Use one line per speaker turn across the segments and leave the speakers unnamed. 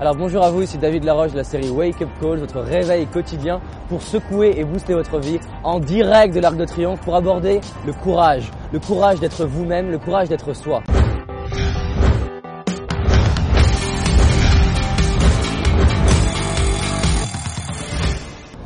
Alors bonjour à vous, ici David Laroche de la série Wake Up Call, votre réveil quotidien pour secouer et booster votre vie en direct de l'Arc de Triomphe pour aborder le courage. Le courage d'être vous-même, le courage d'être soi.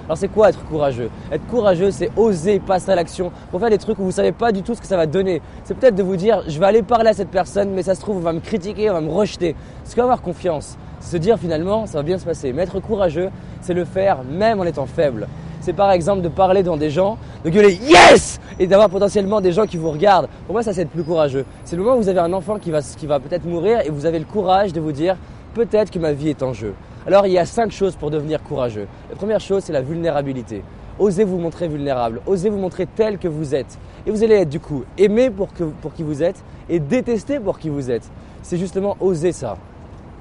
Alors c'est quoi être courageux? Être courageux, c'est oser passer à l'action pour faire des trucs où vous savez pas du tout ce que ça va donner. C'est peut-être de vous dire, je vais aller parler à cette personne, mais ça se trouve, on va me critiquer, on va me rejeter. C'est avoir confiance? Se dire finalement, ça va bien se passer. Mais être courageux, c'est le faire même en étant faible. C'est par exemple de parler devant des gens, de gueuler yes et d'avoir potentiellement des gens qui vous regardent. Pour moi, ça c'est être plus courageux. C'est le moment où vous avez un enfant qui va, qui va peut-être mourir et vous avez le courage de vous dire, peut-être que ma vie est en jeu. Alors il y a cinq choses pour devenir courageux. La première chose, c'est la vulnérabilité. Osez vous montrer vulnérable, osez vous montrer tel que vous êtes. Et vous allez être du coup aimé pour, pour qui vous êtes et détesté pour qui vous êtes. C'est justement oser ça,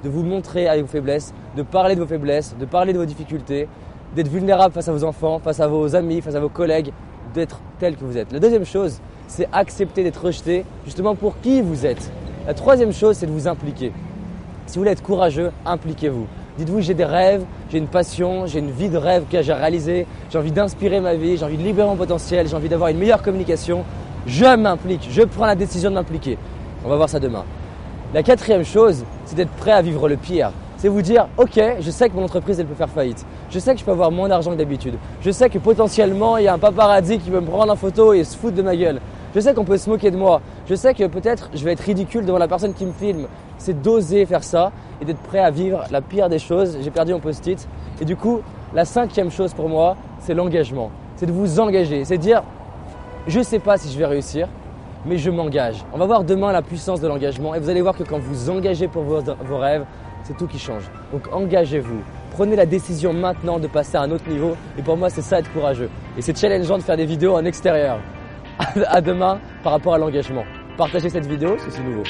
de vous montrer avec vos faiblesses, de parler de vos faiblesses, de parler de vos difficultés, d'être vulnérable face à vos enfants, face à vos amis, face à vos collègues, d'être tel que vous êtes. La deuxième chose, c'est accepter d'être rejeté justement pour qui vous êtes. La troisième chose, c'est de vous impliquer. Si vous voulez être courageux, impliquez-vous. Dites-vous, j'ai des rêves, j'ai une passion, j'ai une vie de rêve que j'ai réalisée, j'ai envie d'inspirer ma vie, j'ai envie de libérer mon potentiel, j'ai envie d'avoir une meilleure communication. Je m'implique, je prends la décision de m'impliquer. On va voir ça demain. La quatrième chose, c'est d'être prêt à vivre le pire. C'est vous dire, ok, je sais que mon entreprise, elle peut faire faillite. Je sais que je peux avoir moins d'argent que d'habitude. Je sais que potentiellement, il y a un paparazzi qui veut me prendre en photo et se foutre de ma gueule. Je sais qu'on peut se moquer de moi. Je sais que peut-être je vais être ridicule devant la personne qui me filme. C'est d'oser faire ça et d'être prêt à vivre la pire des choses. J'ai perdu mon post-it. Et du coup, la cinquième chose pour moi, c'est l'engagement. C'est de vous engager. C'est de dire, je ne sais pas si je vais réussir, mais je m'engage. On va voir demain la puissance de l'engagement et vous allez voir que quand vous engagez pour vos, vos rêves, c'est tout qui change. Donc engagez-vous. Prenez la décision maintenant de passer à un autre niveau. Et pour moi, c'est ça être courageux. Et c'est challengeant de faire des vidéos en extérieur. à demain par rapport à l'engagement. Partagez cette vidéo, c'est nouveau.